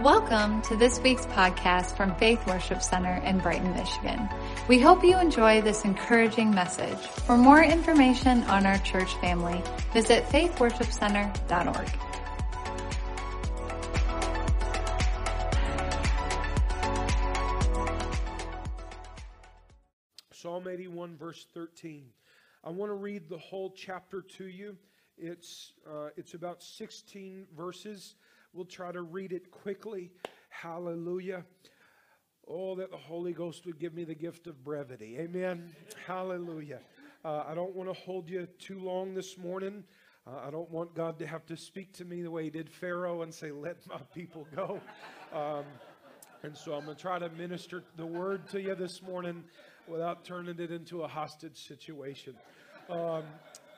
Welcome to this week's podcast from Faith Worship Center in Brighton, Michigan. We hope you enjoy this encouraging message. For more information on our church family, visit faithworshipcenter.org. Psalm 81, verse 13. I want to read the whole chapter to you. It's, uh, it's about 16 verses. We'll try to read it quickly. Hallelujah. Oh, that the Holy Ghost would give me the gift of brevity. Amen. Hallelujah. Uh, I don't want to hold you too long this morning. Uh, I don't want God to have to speak to me the way He did Pharaoh and say, Let my people go. Um, and so I'm going to try to minister the word to you this morning without turning it into a hostage situation. Um,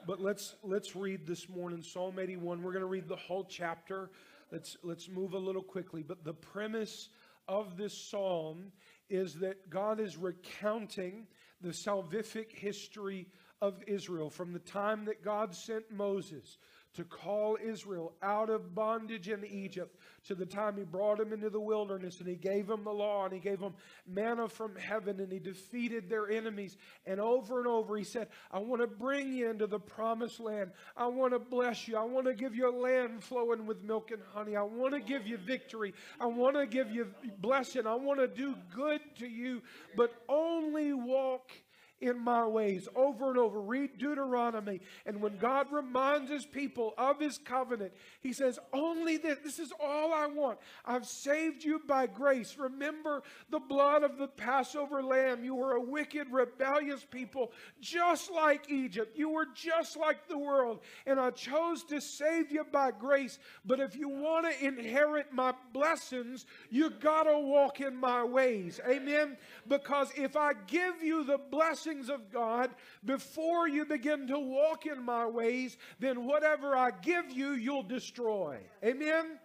but let's let's read this morning Psalm 81. We're going to read the whole chapter. Let's, let's move a little quickly. But the premise of this psalm is that God is recounting the salvific history of Israel from the time that God sent Moses to call Israel out of bondage in Egypt to the time he brought them into the wilderness and he gave them the law and he gave them manna from heaven and he defeated their enemies. And over and over he said, I want to bring you into the promised land. I want to bless you. I want to give you a land flowing with milk and honey. I want to give you victory. I want to give you blessing. I want to do good to you, but only walk in my ways over and over. Read Deuteronomy. And when God reminds his people of his covenant, he says, Only this, this is all I want. I've saved you by grace. Remember the blood of the Passover lamb. You were a wicked, rebellious people, just like Egypt. You were just like the world. And I chose to save you by grace. But if you want to inherit my blessings, you got to walk in my ways. Amen? Because if I give you the blessing, blessings of God before you begin to walk in my ways, then whatever I give you, you'll destroy. Amen?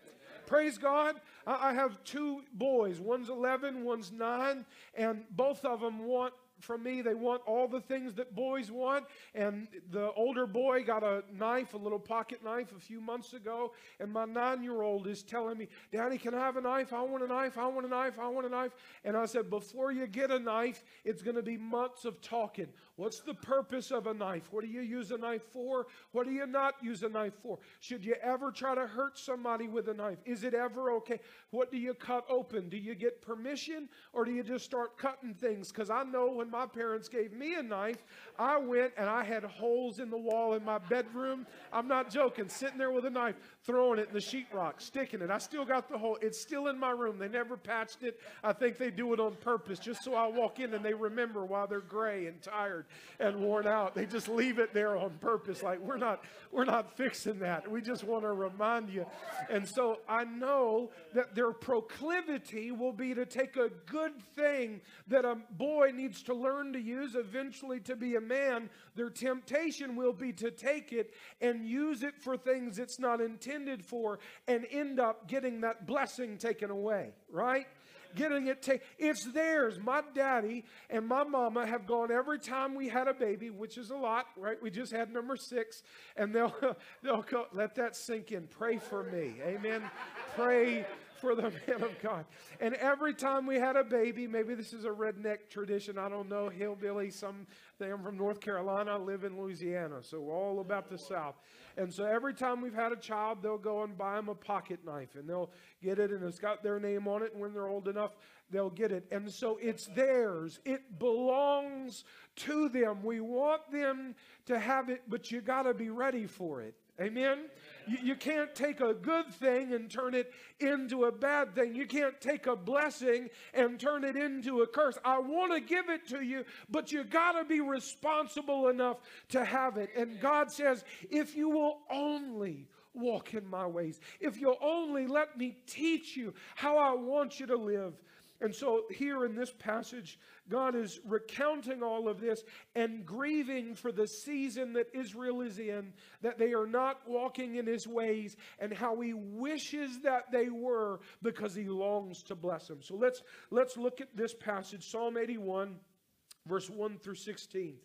Praise God. I have two boys. One's 11, one's 9, and both of them want from me. They want all the things that boys want. And the older boy got a knife, a little pocket knife, a few months ago. And my nine year old is telling me, Daddy, can I have a knife? I want a knife. I want a knife. I want a knife. And I said, Before you get a knife, it's going to be months of talking. What's the purpose of a knife? What do you use a knife for? What do you not use a knife for? Should you ever try to hurt somebody with a knife? Is it ever okay? What do you cut open? Do you get permission or do you just start cutting things? Because I know when my parents gave me a knife, I went and I had holes in the wall in my bedroom. I'm not joking, sitting there with a knife, throwing it in the sheetrock, sticking it. I still got the hole. It's still in my room. They never patched it. I think they do it on purpose just so I walk in and they remember while they're gray and tired and worn out. They just leave it there on purpose. Like we're not we're not fixing that. We just want to remind you. And so I know that their proclivity will be to take a good thing that a boy needs to learn to use eventually to be a man. Their temptation will be to take it and use it for things it's not intended for and end up getting that blessing taken away, right? getting it taken. It's theirs. My daddy and my mama have gone every time we had a baby, which is a lot, right? We just had number six, and they'll they'll go, let that sink in. Pray for me. Amen. Pray for the man of God. And every time we had a baby, maybe this is a redneck tradition, I don't know, hillbilly, some I'm from North Carolina, I live in Louisiana, so we're all about the South. And so every time we've had a child, they'll go and buy them a pocket knife and they'll get it and it's got their name on it. And when they're old enough, they'll get it. And so it's theirs, it belongs to them. We want them to have it, but you got to be ready for it. Amen? You, you can't take a good thing and turn it into a bad thing. You can't take a blessing and turn it into a curse. I want to give it to you, but you got to be responsible enough to have it. And God says, if you will only walk in my ways, if you'll only let me teach you how I want you to live. And so, here in this passage, God is recounting all of this and grieving for the season that Israel is in, that they are not walking in his ways, and how he wishes that they were because he longs to bless them. So let's, let's look at this passage, Psalm 81, verse 1 through 16.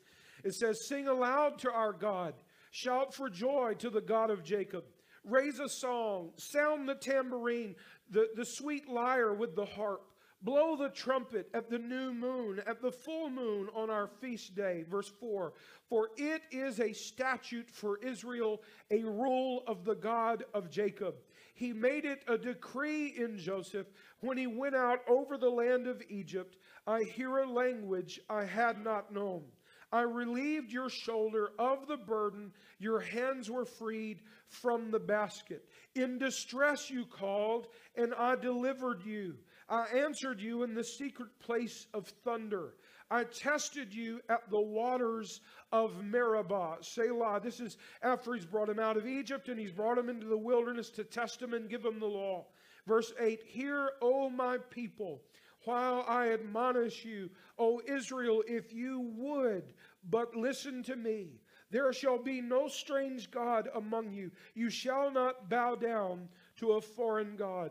It says, Sing aloud to our God, shout for joy to the God of Jacob. Raise a song, sound the tambourine, the, the sweet lyre with the harp. Blow the trumpet at the new moon, at the full moon on our feast day. Verse 4 For it is a statute for Israel, a rule of the God of Jacob. He made it a decree in Joseph when he went out over the land of Egypt. I hear a language I had not known. I relieved your shoulder of the burden. Your hands were freed from the basket. In distress you called, and I delivered you. I answered you in the secret place of thunder. I tested you at the waters of Meribah. Selah. This is after he's brought him out of Egypt and he's brought him into the wilderness to test him and give him the law. Verse 8 Hear, O my people, while I admonish you, O Israel, if you would but listen to me. There shall be no strange God among you. You shall not bow down to a foreign God.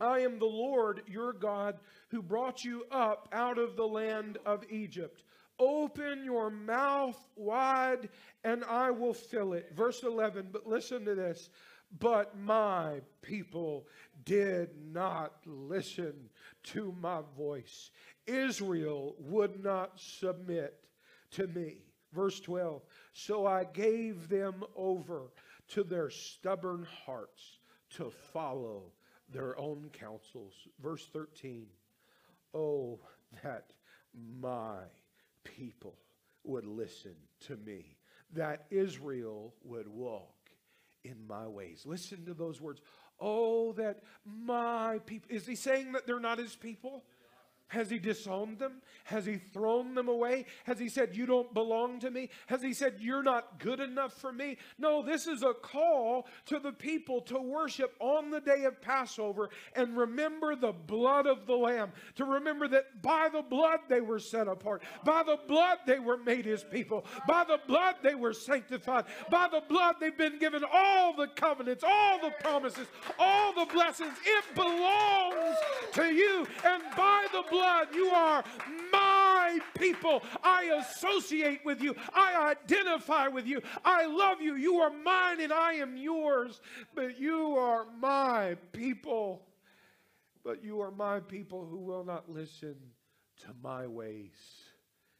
I am the Lord your God who brought you up out of the land of Egypt. Open your mouth wide and I will fill it. Verse 11, but listen to this. But my people did not listen to my voice. Israel would not submit to me. Verse 12, so I gave them over to their stubborn hearts to follow their own counsels. Verse 13 Oh, that my people would listen to me, that Israel would walk in my ways. Listen to those words. Oh, that my people. Is he saying that they're not his people? Has he disowned them? Has he thrown them away? Has he said, You don't belong to me? Has he said, You're not good enough for me? No, this is a call to the people to worship on the day of Passover and remember the blood of the Lamb. To remember that by the blood they were set apart, by the blood they were made his people, by the blood they were sanctified, by the blood they've been given all the covenants, all the promises, all the blessings. It belongs to you. And by the blood. You are my people. I associate with you. I identify with you. I love you. You are mine and I am yours. But you are my people. But you are my people who will not listen to my ways.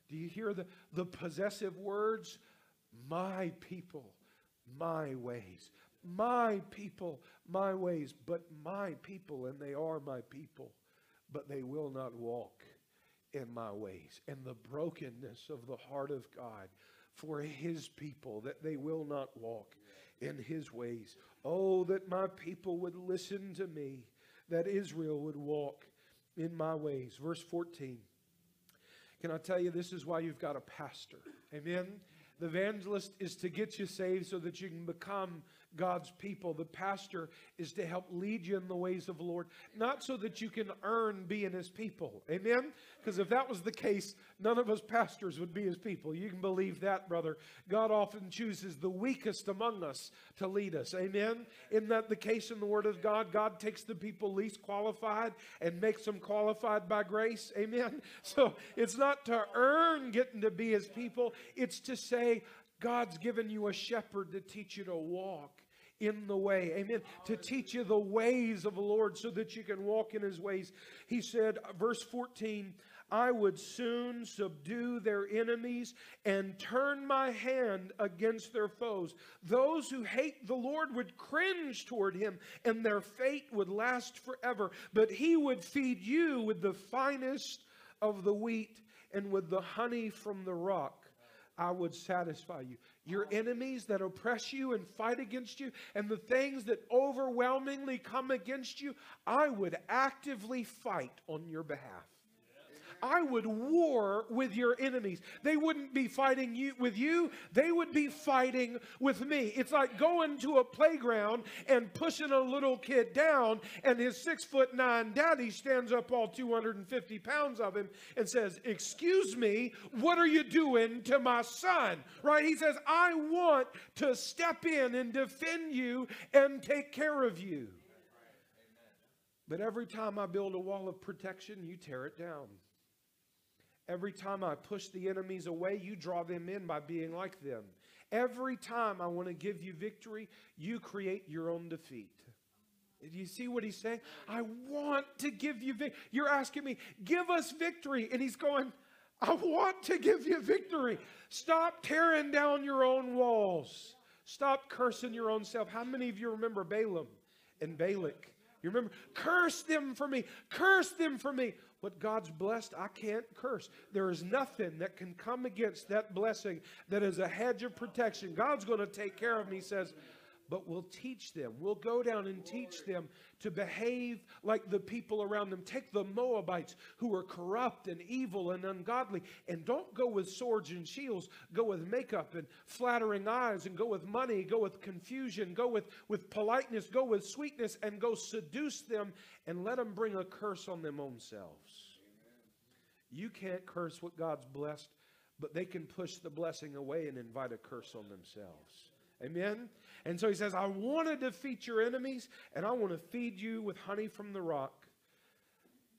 Do you hear the, the possessive words? My people, my ways. My people, my ways. But my people, and they are my people but they will not walk in my ways. And the brokenness of the heart of God for his people, that they will not walk in his ways. Oh, that my people would listen to me, that Israel would walk in my ways. Verse 14. Can I tell you, this is why you've got a pastor. Amen. The evangelist is to get you saved so that you can become God's people. The pastor is to help lead you in the ways of the Lord, not so that you can earn being his people. Amen? Because if that was the case, none of us pastors would be his people. You can believe that, brother. God often chooses the weakest among us to lead us. Amen? Isn't that the case in the Word of God? God takes the people least qualified and makes them qualified by grace. Amen? So it's not to earn getting to be his people, it's to say, God's given you a shepherd to teach you to walk in the way. Amen. To teach you the ways of the Lord so that you can walk in his ways. He said, verse 14, I would soon subdue their enemies and turn my hand against their foes. Those who hate the Lord would cringe toward him, and their fate would last forever. But he would feed you with the finest of the wheat and with the honey from the rock. I would satisfy you your enemies that oppress you and fight against you, and the things that overwhelmingly come against you, I would actively fight on your behalf. I would war with your enemies. They wouldn't be fighting you with you, they would be fighting with me. It's like going to a playground and pushing a little kid down, and his six foot nine daddy stands up all 250 pounds of him and says, Excuse me, what are you doing to my son? Right? He says, I want to step in and defend you and take care of you. But every time I build a wall of protection, you tear it down. Every time I push the enemies away, you draw them in by being like them. Every time I want to give you victory, you create your own defeat. Do you see what he's saying? I want to give you victory. You're asking me, give us victory. And he's going, I want to give you victory. Stop tearing down your own walls. Stop cursing your own self. How many of you remember Balaam and Balak? You remember? Curse them for me. Curse them for me. What God's blessed, I can't curse. There is nothing that can come against that blessing that is a hedge of protection. God's going to take care of me, says but we'll teach them. We'll go down and teach them to behave like the people around them. Take the Moabites who are corrupt and evil and ungodly, and don't go with swords and shields. Go with makeup and flattering eyes, and go with money, go with confusion, go with, with politeness, go with sweetness, and go seduce them and let them bring a curse on them own selves. You can't curse what God's blessed, but they can push the blessing away and invite a curse on themselves. Amen? And so he says, I want to defeat your enemies and I want to feed you with honey from the rock.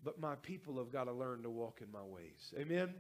But my people have got to learn to walk in my ways. Amen?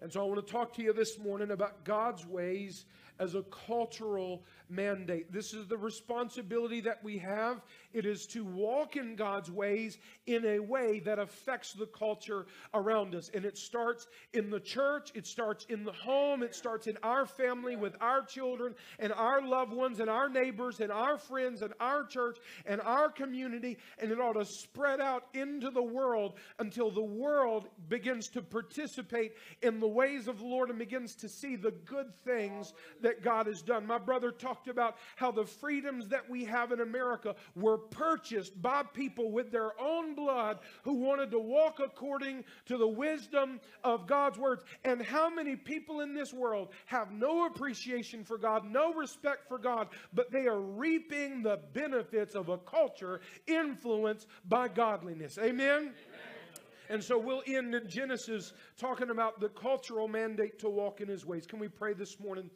And so I want to talk to you this morning about God's ways as a cultural mandate. This is the responsibility that we have. It is to walk in God's ways in a way that affects the culture around us. And it starts in the church, it starts in the home, it starts in our family with our children and our loved ones and our neighbors and our friends and our church and our community. And it ought to spread out into the world until the world begins to participate in the ways of the Lord and begins to see the good things that God has done. My brother talked about how the freedoms that we have in America were purchased by people with their own blood who wanted to walk according to the wisdom of God's words. And how many people in this world have no appreciation for God, no respect for God, but they are reaping the benefits of a culture influenced by godliness. Amen? Amen. And so we'll end in Genesis talking about the cultural mandate to walk in his ways. Can we pray this morning?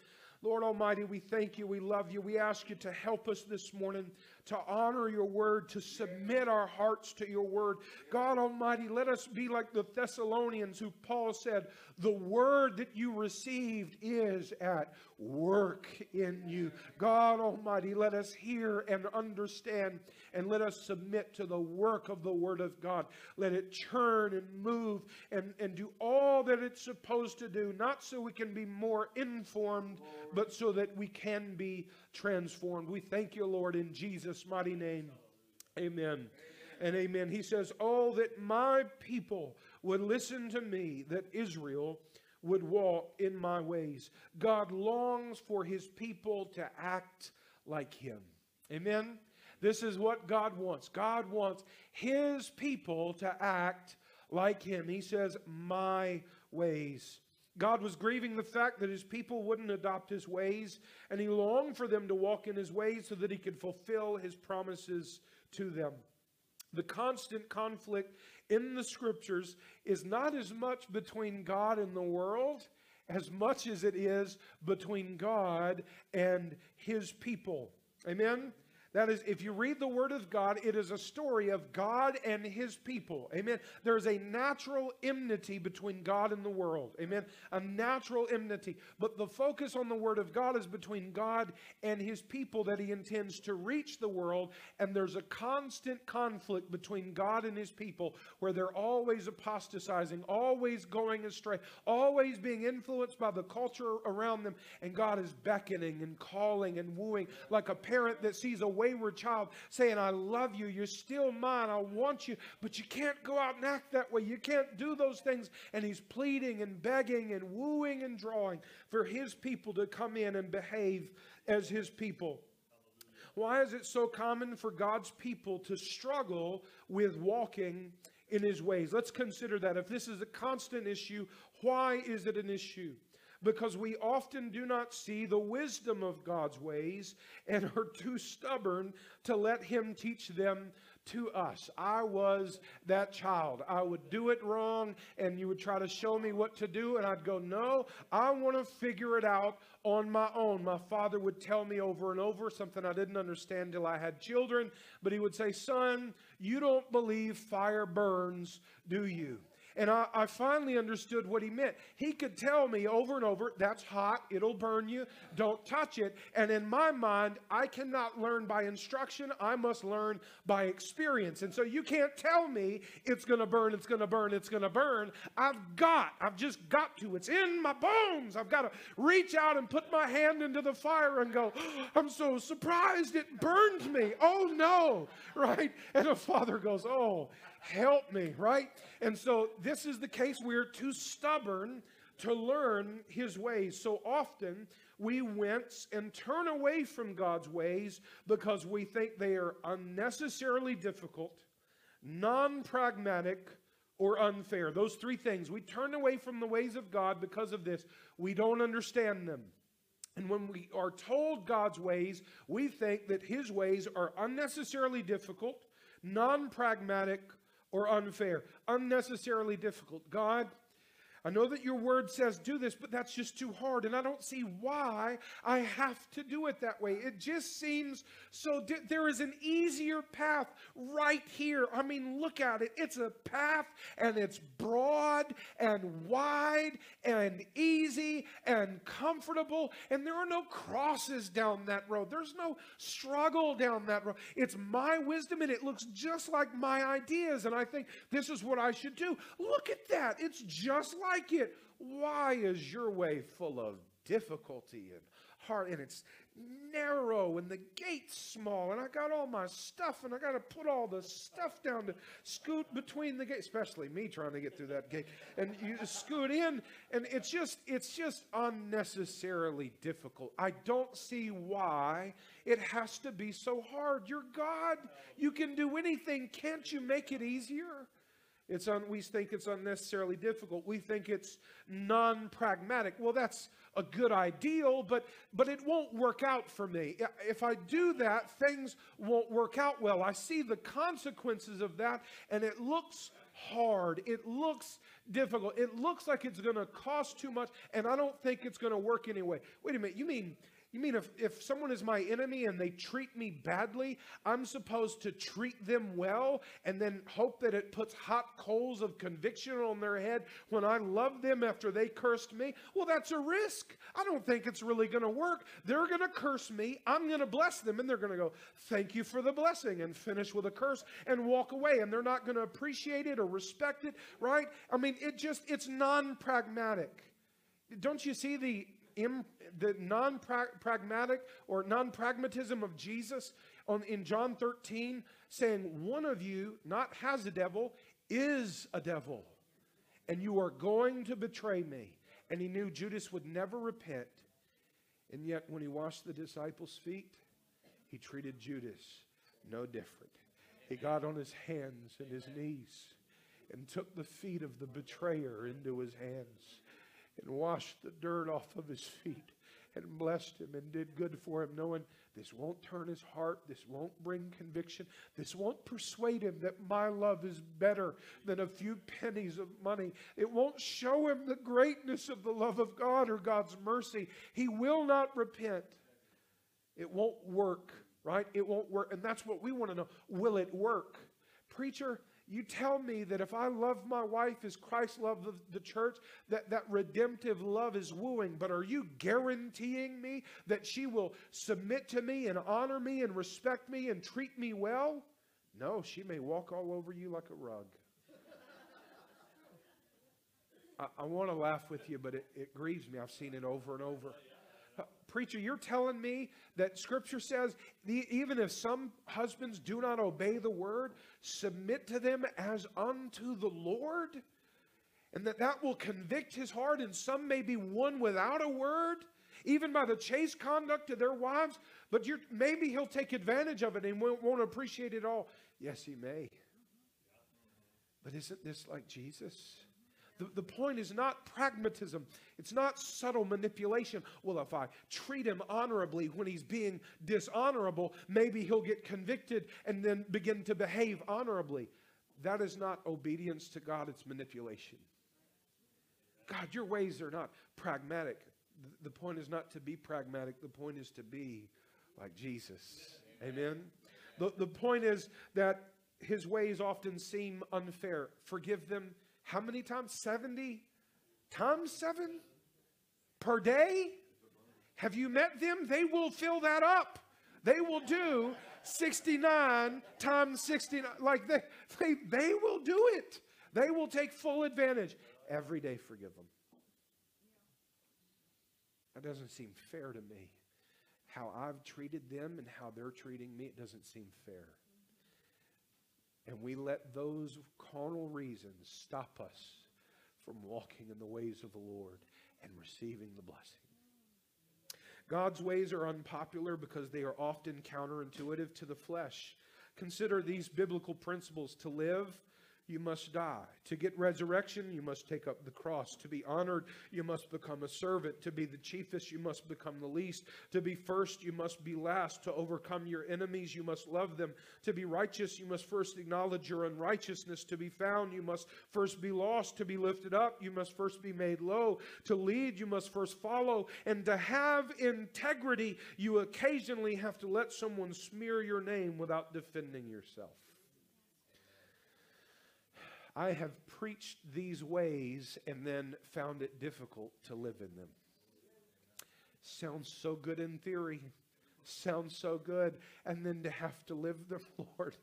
Lord Almighty, we thank you. We love you. We ask you to help us this morning to honor your word, to submit our hearts to your word. God Almighty, let us be like the Thessalonians who Paul said, the word that you received is at work in you. God Almighty, let us hear and understand and let us submit to the work of the word of God. Let it churn and move and, and do all that it's supposed to do, not so we can be more informed, but so that we can be transformed. We thank you, Lord, in Jesus' mighty name. Amen. And amen. He says, Oh, that my people would listen to me, that Israel would walk in my ways. God longs for his people to act like him. Amen. This is what God wants. God wants his people to act like him. He says, My ways. God was grieving the fact that his people wouldn't adopt his ways, and he longed for them to walk in his ways so that he could fulfill his promises to them. The constant conflict in the scriptures is not as much between God and the world as much as it is between God and his people. Amen? That is, if you read the Word of God, it is a story of God and His people. Amen. There is a natural enmity between God and the world. Amen. A natural enmity. But the focus on the Word of God is between God and His people that He intends to reach the world. And there's a constant conflict between God and His people where they're always apostatizing, always going astray, always being influenced by the culture around them. And God is beckoning and calling and wooing like a parent that sees a wayward child saying, I love you, you're still mine, I want you, but you can't go out and act that way. You can't do those things. And he's pleading and begging and wooing and drawing for his people to come in and behave as his people. Why is it so common for God's people to struggle with walking in his ways? Let's consider that. If this is a constant issue, why is it an issue? Because we often do not see the wisdom of God's ways and are too stubborn to let Him teach them to us. I was that child. I would do it wrong, and you would try to show me what to do, and I'd go, No, I want to figure it out on my own. My father would tell me over and over something I didn't understand till I had children, but he would say, Son, you don't believe fire burns, do you? And I, I, finally understood what he meant. He could tell me over and over, that's hot, it'll burn you, don't touch it. And in my mind, I cannot learn by instruction, I must learn by experience. And so you can't tell me it's to burn, it's to burn, it's to burn. I've got, I've just got to. It's in my bones. I've got to reach out and put my hand into the fire and go, oh, I'm so surprised it burned me. Oh no, right? And the father goes, Oh, help me, right? And so this is the case. We're too stubborn to learn his ways. So often we wince and turn away from God's ways because we think they are unnecessarily difficult, non pragmatic, or unfair. Those three things. We turn away from the ways of God because of this. We don't understand them. And when we are told God's ways, we think that his ways are unnecessarily difficult, non pragmatic, or unfair, unnecessarily difficult. God, I know that your word says do this, but that's just too hard. And I don't see why I have to do it that way. It just seems so. Di- there is an easier path right here. I mean, look at it. It's a path and it's broad and wide and easy and comfortable. And there are no crosses down that road. There's no struggle down that road. It's my wisdom and it looks just like my ideas. And I think this is what I should do. Look at that. It's just like like it. Why is your way full of difficulty and hard? And it's narrow and the gate's small and I got all my stuff and I got to put all the stuff down to scoot between the gate, especially me trying to get through that gate. And you just scoot in and it's just it's just unnecessarily difficult. I don't see why it has to be so hard. You're God. You can do anything. Can't you make it easier? It's un, we think it's unnecessarily difficult. We think it's non pragmatic. Well, that's a good ideal, but, but it won't work out for me. If I do that, things won't work out well. I see the consequences of that, and it looks hard. It looks difficult. It looks like it's going to cost too much, and I don't think it's going to work anyway. Wait a minute. You mean you mean if, if someone is my enemy and they treat me badly, I'm supposed to treat them well and then hope that it puts hot coals of conviction on their head when I love them after they cursed me? Well, that's a risk. I don't think it's really going to work. They're going to curse me, I'm going to bless them, and they're going to go, Thank you for the blessing, and finish with a curse and walk away. And they're not going to appreciate it or respect it, right? I mean, it just, it's non pragmatic. Don't you see the the non pragmatic or non pragmatism of Jesus on, in John 13, saying, One of you not has a devil, is a devil, and you are going to betray me. And he knew Judas would never repent. And yet, when he washed the disciples' feet, he treated Judas no different. He got on his hands and his knees and took the feet of the betrayer into his hands and washed the dirt off of his feet and blessed him and did good for him, knowing this won't turn his heart, this won't bring conviction, this won't persuade him that my love is better than a few pennies of money. It won't show him the greatness of the love of God or God's mercy. He will not repent. It won't work, right? It won't work. And that's what we want to know. Will it work? Preacher, you tell me that if I love my wife as Christ loved the church, that that redemptive love is wooing. But are you guaranteeing me that she will submit to me and honor me and respect me and treat me well? No, she may walk all over you like a rug. I, I want to laugh with you, but it, it grieves me. I've seen it over and over. Preacher, you're telling me that Scripture says even if some husbands do not obey the word, submit to them as unto the Lord? And that that will convict his heart, and some may be won without a word, even by the chaste conduct of their wives. But maybe he'll take advantage of it and won't, won't appreciate it all. Yes, he may. But isn't this like Jesus? The, the point is not pragmatism. It's not subtle manipulation. Well, if I treat him honorably when he's being dishonorable, maybe he'll get convicted and then begin to behave honorably. That is not obedience to God, it's manipulation. God, your ways are not pragmatic. The point is not to be pragmatic, the point is to be like Jesus. Amen? The, the point is that his ways often seem unfair. Forgive them how many times? 70 times 7 per day? Have you met them? They will fill that up. They will do 69 times 69. Like they, they, they will do it. They will take full advantage. Every day, forgive them. That doesn't seem fair to me. How I've treated them and how they're treating me, it doesn't seem fair. And we let those carnal reasons stop us from walking in the ways of the Lord and receiving the blessing. God's ways are unpopular because they are often counterintuitive to the flesh. Consider these biblical principles to live you must die. To get resurrection, you must take up the cross. To be honored, you must become a servant. To be the chiefest, you must become the least. To be first, you must be last. To overcome your enemies, you must love them. To be righteous, you must first acknowledge your unrighteousness. To be found, you must first be lost. To be lifted up, you must first be made low. To lead, you must first follow. And to have integrity, you occasionally have to let someone smear your name without defending yourself. I have preached these ways and then found it difficult to live in them. Sounds so good in theory. Sounds so good. And then to have to live them, Lord.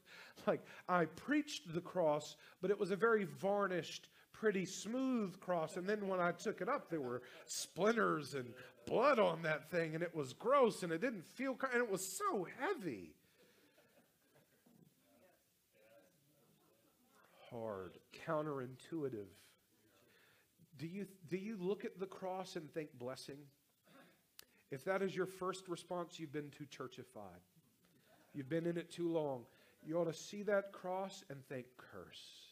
Like, I preached the cross, but it was a very varnished, pretty smooth cross. And then when I took it up, there were splinters and blood on that thing, and it was gross, and it didn't feel, and it was so heavy. hard, counterintuitive. Do you, do you look at the cross and think blessing? If that is your first response, you've been too churchified. You've been in it too long. You ought to see that cross and think curse.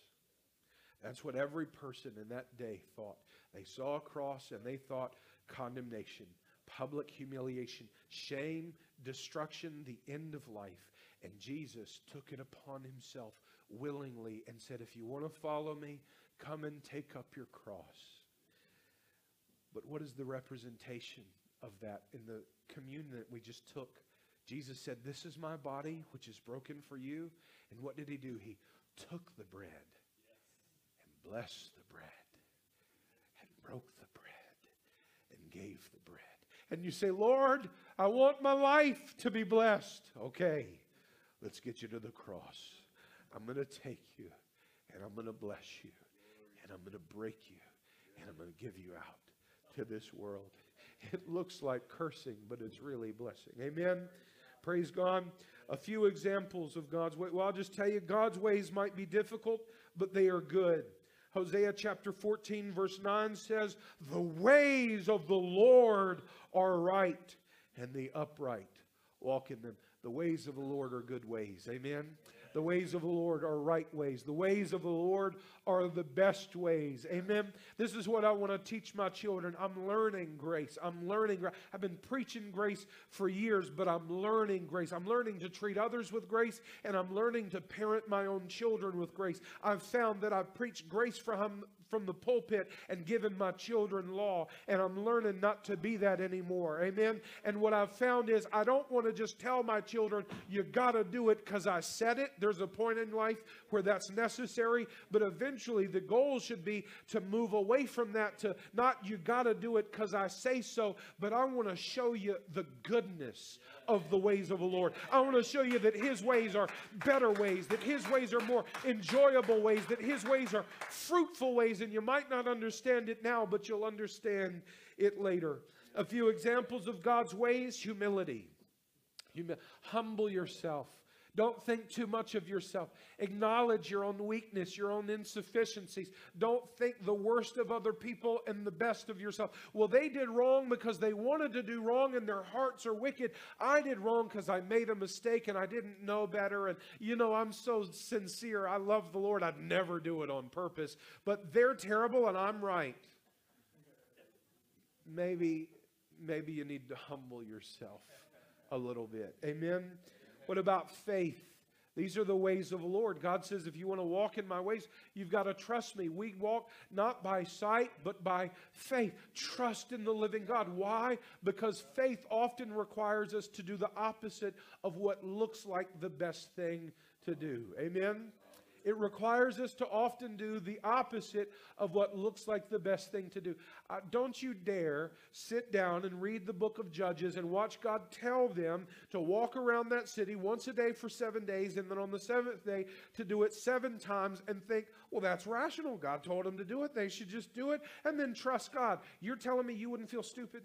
That's what every person in that day thought. They saw a cross and they thought condemnation, public humiliation, shame, destruction, the end of life. And Jesus took it upon himself willingly and said, If you want to follow me, come and take up your cross. But what is the representation of that in the communion that we just took? Jesus said, This is my body, which is broken for you. And what did he do? He took the bread and blessed the bread and broke the bread and gave the bread. And you say, Lord, I want my life to be blessed. Okay, let's get you to the cross. I'm going to take you and I'm going to bless you and I'm going to break you and I'm going to give you out to this world. It looks like cursing, but it's really blessing. Amen. Praise God. A few examples of God's way. Well, I'll just tell you, God's ways might be difficult, but they are good. Hosea chapter 14, verse 9 says, The ways of the Lord are right, and the upright walk in them. The ways of the Lord are good ways. Amen. The ways of the Lord are right ways. The ways of the Lord are the best ways. Amen. This is what I want to teach my children. I'm learning grace. I'm learning. I've been preaching grace for years, but I'm learning grace. I'm learning to treat others with grace, and I'm learning to parent my own children with grace. I've found that I've preached grace from, from the pulpit and given my children law, and I'm learning not to be that anymore. Amen. And what I've found is I don't want to just tell my children, you got to do it because I said it. There's a point in life where that's necessary, but eventually the goal should be to move away from that to not you got to do it because I say so, but I want to show you the goodness of the ways of the Lord. I want to show you that His ways are better ways, that His ways are more enjoyable ways, that His ways are fruitful ways, and you might not understand it now, but you'll understand it later. A few examples of God's ways humility. Humi- humble yourself. Don't think too much of yourself. Acknowledge your own weakness, your own insufficiencies. Don't think the worst of other people and the best of yourself. Well, they did wrong because they wanted to do wrong and their hearts are wicked. I did wrong because I made a mistake and I didn't know better. And, you know, I'm so sincere. I love the Lord. I'd never do it on purpose. But they're terrible and I'm right. Maybe, maybe you need to humble yourself a little bit. Amen. What about faith? These are the ways of the Lord. God says, if you want to walk in my ways, you've got to trust me. We walk not by sight, but by faith. Trust in the living God. Why? Because faith often requires us to do the opposite of what looks like the best thing to do. Amen? It requires us to often do the opposite of what looks like the best thing to do. Uh, don't you dare sit down and read the book of Judges and watch God tell them to walk around that city once a day for seven days and then on the seventh day to do it seven times and think, well, that's rational. God told them to do it. They should just do it and then trust God. You're telling me you wouldn't feel stupid?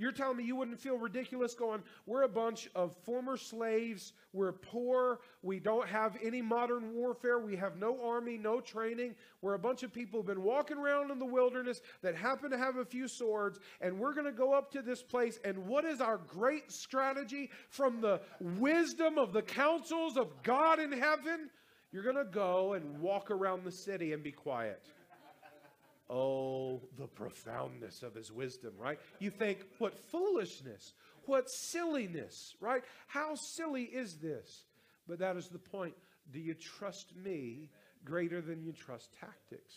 You're telling me you wouldn't feel ridiculous going, we're a bunch of former slaves, we're poor, we don't have any modern warfare, we have no army, no training, we're a bunch of people who've been walking around in the wilderness that happen to have a few swords, and we're going to go up to this place, and what is our great strategy? From the wisdom of the councils of God in heaven? You're going to go and walk around the city and be quiet. Oh, the profoundness of his wisdom, right? You think, what foolishness, what silliness, right? How silly is this? But that is the point. Do you trust me greater than you trust tactics?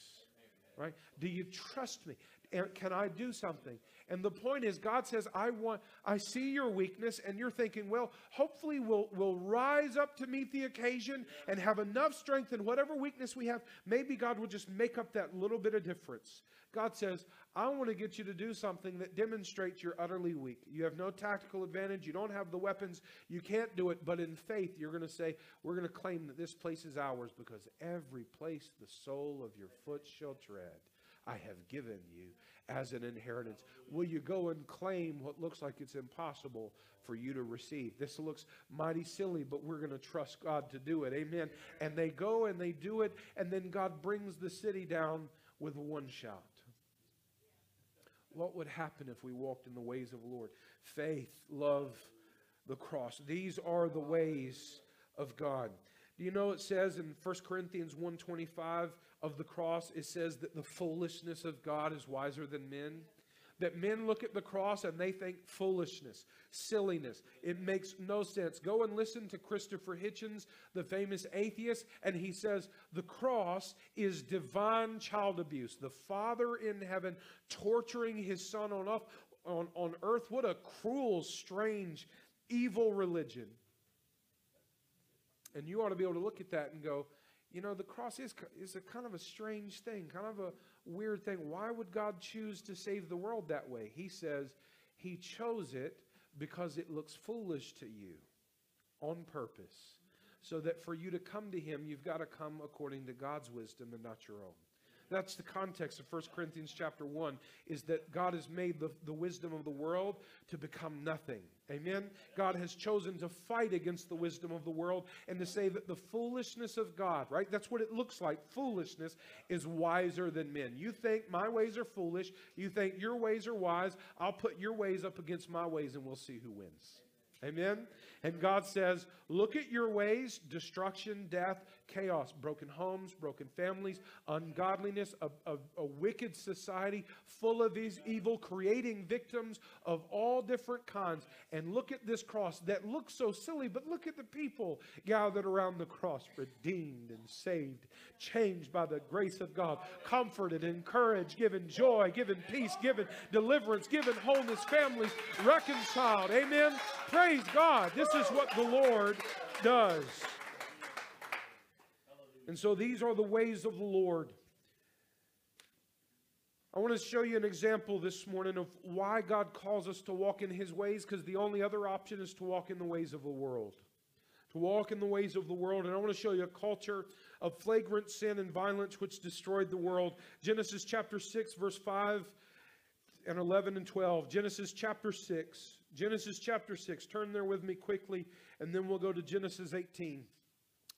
Right? Do you trust me? Can I do something? And the point is, God says, I want, I see your weakness, and you're thinking, well, hopefully we'll, we'll rise up to meet the occasion and have enough strength in whatever weakness we have. Maybe God will just make up that little bit of difference. God says, I want to get you to do something that demonstrates you're utterly weak. You have no tactical advantage. You don't have the weapons. You can't do it. But in faith, you're going to say, We're going to claim that this place is ours because every place the sole of your foot shall tread, I have given you as an inheritance? Will you go and claim what looks like it's impossible for you to receive? This looks mighty silly, but we're going to trust God to do it. Amen. And they go and they do it, and then God brings the city down with one shout. What would happen if we walked in the ways of the Lord? Faith, love, the cross. These are the ways of God. Do you know it says in 1 Corinthians 1:25 of the cross it says that the foolishness of God is wiser than men? That men look at the cross and they think foolishness, silliness. It makes no sense. Go and listen to Christopher Hitchens, the famous atheist, and he says the cross is divine child abuse. The Father in heaven torturing his son on, on, on earth. What a cruel, strange, evil religion. And you ought to be able to look at that and go, you know, the cross is, is a kind of a strange thing, kind of a weird thing. Why would God choose to save the world that way? He says he chose it because it looks foolish to you on purpose. So that for you to come to him, you've got to come according to God's wisdom and not your own. That's the context of 1 Corinthians chapter 1, is that God has made the, the wisdom of the world to become nothing. Amen? God has chosen to fight against the wisdom of the world and to say that the foolishness of God, right? That's what it looks like. Foolishness is wiser than men. You think my ways are foolish. You think your ways are wise. I'll put your ways up against my ways and we'll see who wins. Amen? And God says, Look at your ways destruction, death, chaos, broken homes, broken families, ungodliness, a, a, a, wicked society full of these evil, creating victims of all different kinds. And look at this cross that looks so silly, but look at the people gathered around the cross, redeemed and saved, changed by the grace of God, comforted, encouraged, given joy, given peace, given deliverance, given wholeness, families reconciled. Amen. Praise God. This is what the Lord does. And so these are the ways of the Lord. I want to show you an example this morning of why God calls us to walk in His ways, because the only other option is to walk in the ways of the world. To walk in the ways of the world. And I want to show you a culture of flagrant sin and violence which destroyed the world. Genesis chapter 6, verse 5 and 11 and 12. Genesis chapter 6. Genesis chapter 6. Turn there with me quickly, and then we'll go to Genesis 18.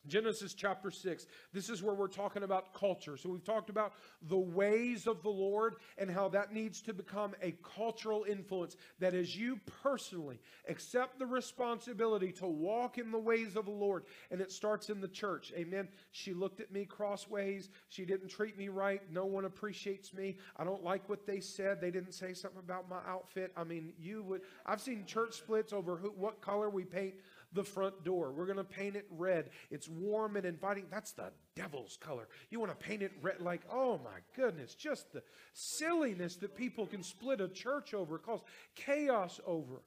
Genesis chapter 6. This is where we're talking about culture. So we've talked about the ways of the Lord and how that needs to become a cultural influence. That as you personally accept the responsibility to walk in the ways of the Lord, and it starts in the church. Amen. She looked at me crossways. She didn't treat me right. No one appreciates me. I don't like what they said. They didn't say something about my outfit. I mean, you would. I've seen church splits over who, what color we paint the front door. We're going to paint it red. It's warm and inviting. That's the devil's color. You want to paint it red, like, oh my goodness, just the silliness that people can split a church over, cause chaos over.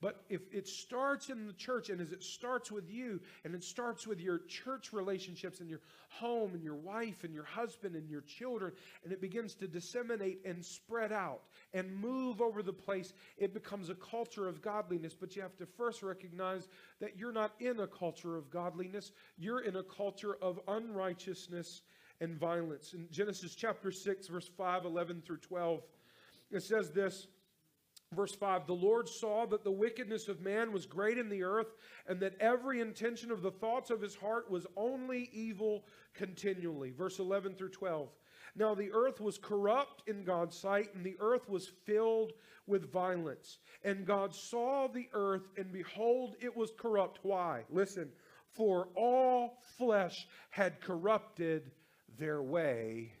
But if it starts in the church, and as it starts with you, and it starts with your church relationships and your home and your wife and your husband and your children, and it begins to disseminate and spread out and move over the place, it becomes a culture of godliness. But you have to first recognize that you're not in a culture of godliness, you're in a culture of unrighteousness and violence. In Genesis chapter 6, verse 5, 11 through 12, it says this. Verse 5 The Lord saw that the wickedness of man was great in the earth, and that every intention of the thoughts of his heart was only evil continually. Verse 11 through 12. Now the earth was corrupt in God's sight, and the earth was filled with violence. And God saw the earth, and behold, it was corrupt. Why? Listen, for all flesh had corrupted their way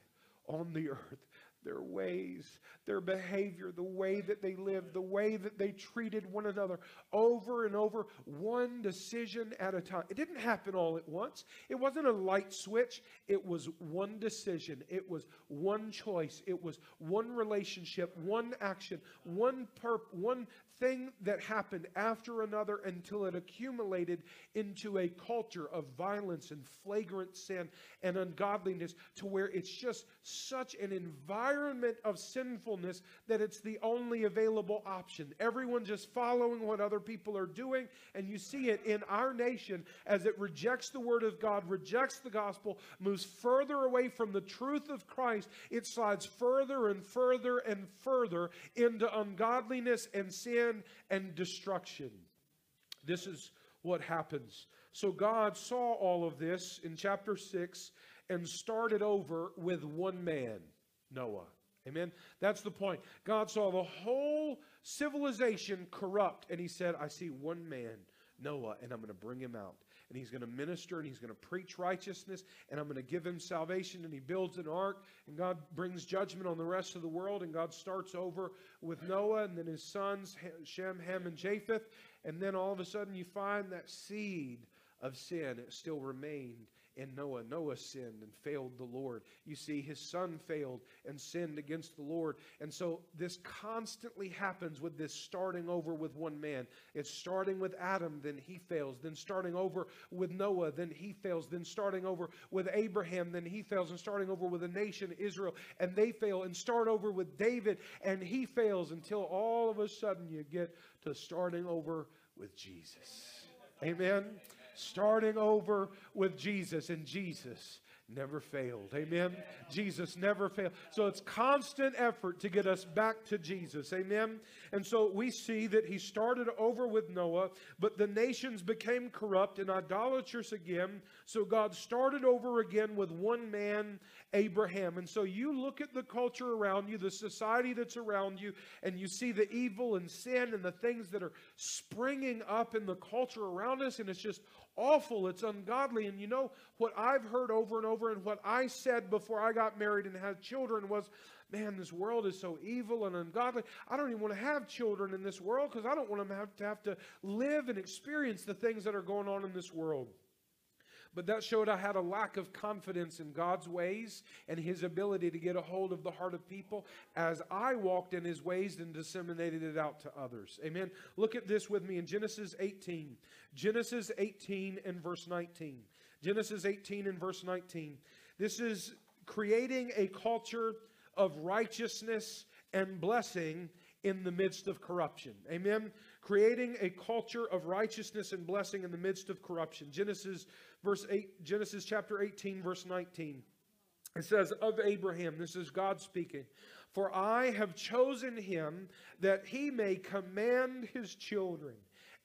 on the earth their ways, their behavior, the way that they lived, the way that they treated one another over and over, one decision at a time. It didn't happen all at once. It wasn't a light switch. It was one decision. It was one choice. It was one relationship, one action, one perp, one thing that happened after another until it accumulated into a culture of violence and flagrant sin and ungodliness to where it's just such an environment of sinfulness that it's the only available option. Everyone just following what other people are doing. And you see it in our nation as it rejects the word of God, rejects the gospel, moves further away from the truth of Christ. It slides further and further and further into ungodliness and sin sin and destruction. This is what happens. So God saw all of this in chapter 6 and started over with one man, Noah. Amen. That's the point. God saw the whole civilization corrupt, and he said, I see one man, Noah, and I'm going to bring him out and he's going to minister and he's going to preach righteousness and I'm going to give him salvation and he builds an ark and God brings judgment on the rest of the world and God starts over with Noah and then his sons Shem, Ham and Japheth and then all of a sudden you find that seed of sin it still remained in Noah. Noah sinned and failed the Lord. You see, his son failed and sinned against the Lord. And so this constantly happens with this starting over with one man. It's starting with Adam, then he fails. Then starting over with Noah, then he fails. Then starting over with Abraham, then he fails. And starting over with the nation Israel, and they fail. And start over with David, and he fails until all of a sudden you get to starting over with Jesus. Amen starting over with Jesus, and Jesus never failed. Amen. Jesus never failed. So it's constant effort to get us back to Jesus. Amen. And so we see that he started over with Noah, but the nations became corrupt and idolatrous again. So God started over again with one man, Abraham. And so you look at the culture around you, the society that's around you, and you see the evil and sin and the things that are springing up in the culture around us, and it's just awful, it's ungodly. And you know what I've heard over and over, and what I said before I got married and had children was, man, this world is so evil and ungodly. I don't even want to have children in this world because I don't want them to have, to live and experience the things that are going on in this world. But that showed I had a lack of confidence in God's ways and His ability to get a hold of the heart of people as I walked in His ways and disseminated it out to others. Amen. Look at this with me in Genesis 18. Genesis 18 and verse 19. Genesis 18 and verse 19. This is creating a culture of righteousness and blessing in the midst of corruption. Amen. Creating a culture of righteousness and blessing in the midst of corruption. Genesis verse 8 Genesis chapter 18 verse 19. It says of Abraham, this is God speaking, for I have chosen him that he may command his children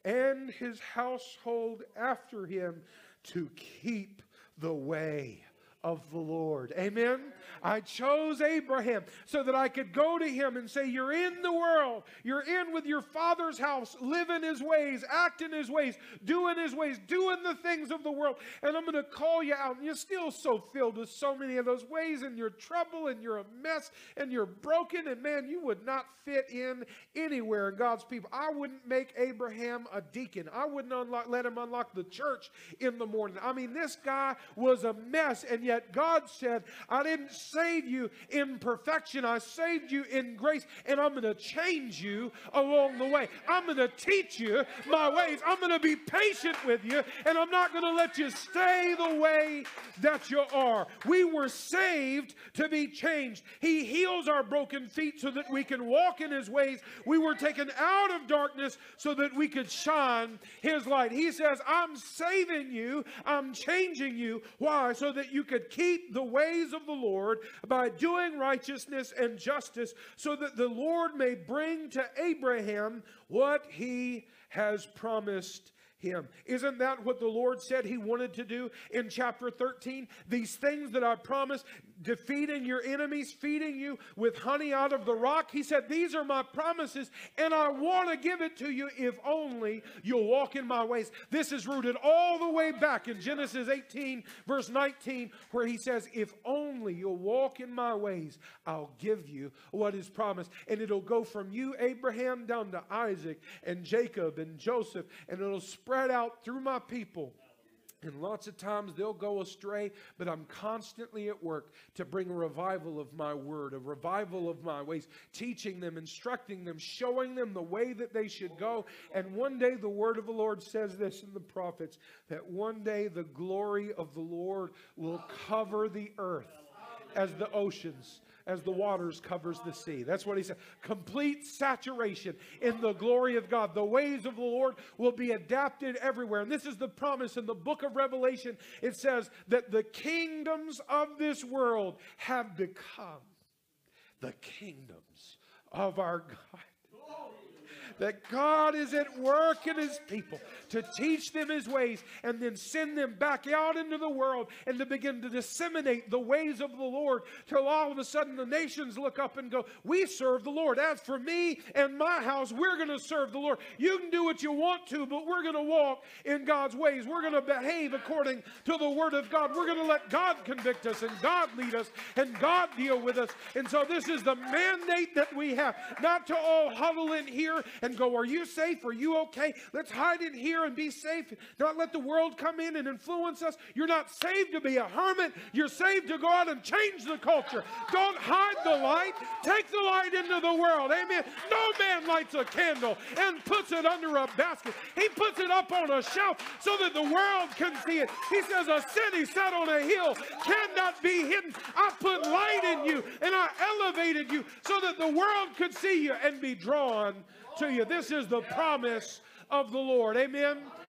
and his household after him to keep the way of the Lord. Amen. I chose Abraham so that I could go to him and say, You're in the world. You're in with your father's house. Live in his ways, act in his ways, doing his ways, doing the things of the world. And I'm going to call you out. And you're still so filled with so many of those ways, and you're trouble, and you're a mess, and you're broken. And man, you would not fit in anywhere in God's people. I wouldn't make Abraham a deacon, I wouldn't unlock, let him unlock the church in the morning. I mean, this guy was a mess, and yet God said, I didn't save you in perfection. I saved you in grace, and I'm going to change you along the way. I'm going to teach you my ways. I'm going to be patient with you, and I'm not going to let you stay the way that you are. We were saved to be changed. He heals our broken feet so that we can walk in His ways. We were taken out of darkness so that we could shine His light. He says, I'm saving you, I'm changing you. Why? So that you could keep the ways of the Lord by doing righteousness and justice, so that the Lord may bring to Abraham what He has promised him. Isn't that what the Lord said he wanted to do in chapter 13? These things that I promised, defeating your enemies, feeding you with honey out of the rock. He said, These are my promises, and I want to give it to you if only you'll walk in my ways. This is rooted all the way back in Genesis 18, verse 19, where he says, If only you'll walk in my ways, I'll give you what is promised. And it'll go from you, Abraham, down to Isaac and Jacob and Joseph, and it'll spread spread out through my people. And lots of times they'll go astray, but I'm constantly at work to bring a revival of my word, a revival of my ways, teaching them, instructing them, showing them the way that they should go. And one day the word of the Lord says this in the prophets that one day the glory of the Lord will cover the earth as the oceans as the waters covers the sea. That's what he said. Complete saturation in the glory of God. The ways of the Lord will be adapted everywhere. And this is the promise in the book of Revelation. It says that the kingdoms of this world have become the kingdoms of our God that God is at work in his people to teach them his ways and then send them back out into the world and to begin to disseminate the ways of the Lord till all of a sudden the nations look up and go, We serve the Lord. As for me and my house, we're going to serve the Lord. You can do what you want to, but we're going to walk in God's ways. We're going to behave according to the word of God. We're going to let God convict us and God lead us and God deal with us. And so this is the mandate that we have, not to all huddle in here and go, Are you safe? Are you okay? Let's hide in here and be safe. Not let the world come in and influence us. You're not saved to be a hermit. You're saved to go out and change the culture. Don't hide the light. Take the light into the world. Amen. No man lights a candle and puts it under a basket. He puts it up on a shelf so that the world can see it. He says, A city set on a hill cannot be hidden. I put light in you and I elevated you so that the world could see you and be drawn to you. This is the promise of the Lord. Amen.